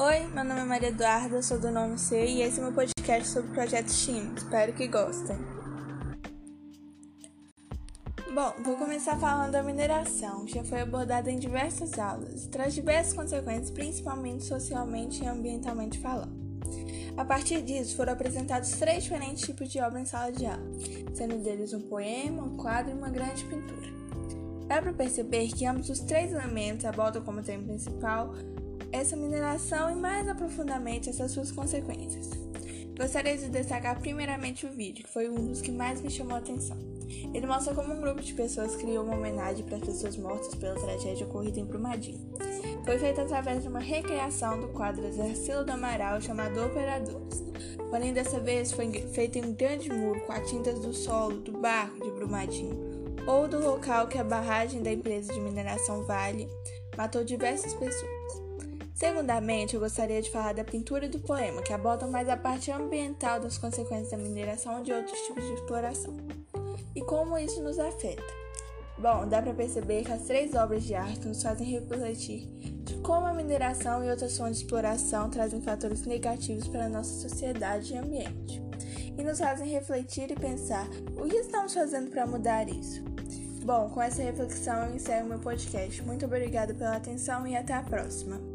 Oi, meu nome é Maria Eduarda, sou do nome C e esse é meu podcast sobre o projeto STEAM. Espero que gostem. Bom, vou começar falando da mineração, já foi abordada em diversas aulas, traz diversas consequências, principalmente socialmente e ambientalmente falando. A partir disso, foram apresentados três diferentes tipos de obra em sala de aula, sendo deles um poema, um quadro e uma grande pintura. Dá para perceber que ambos os três elementos abordam como tema principal essa mineração e mais aprofundadamente essas suas consequências. Gostaria de destacar primeiramente o vídeo, que foi um dos que mais me chamou a atenção. Ele mostra como um grupo de pessoas criou uma homenagem para as pessoas mortas pela tragédia ocorrida em Brumadinho. Foi feito através de uma recriação do quadro Exercílio do Amaral chamado Operadores. Porém, dessa vez foi feito em um grande muro com as tintas do solo do barco de Brumadinho, ou do local que a barragem da empresa de mineração Vale matou diversas pessoas. Segundamente, eu gostaria de falar da pintura do poema, que aborda mais a parte ambiental das consequências da mineração e de outros tipos de exploração. E como isso nos afeta. Bom, dá para perceber que as três obras de arte nos fazem refletir de como a mineração e outras fontes de exploração trazem fatores negativos para a nossa sociedade e ambiente. E nos fazem refletir e pensar o que estamos fazendo para mudar isso. Bom, com essa reflexão eu encerro meu podcast. Muito obrigada pela atenção e até a próxima.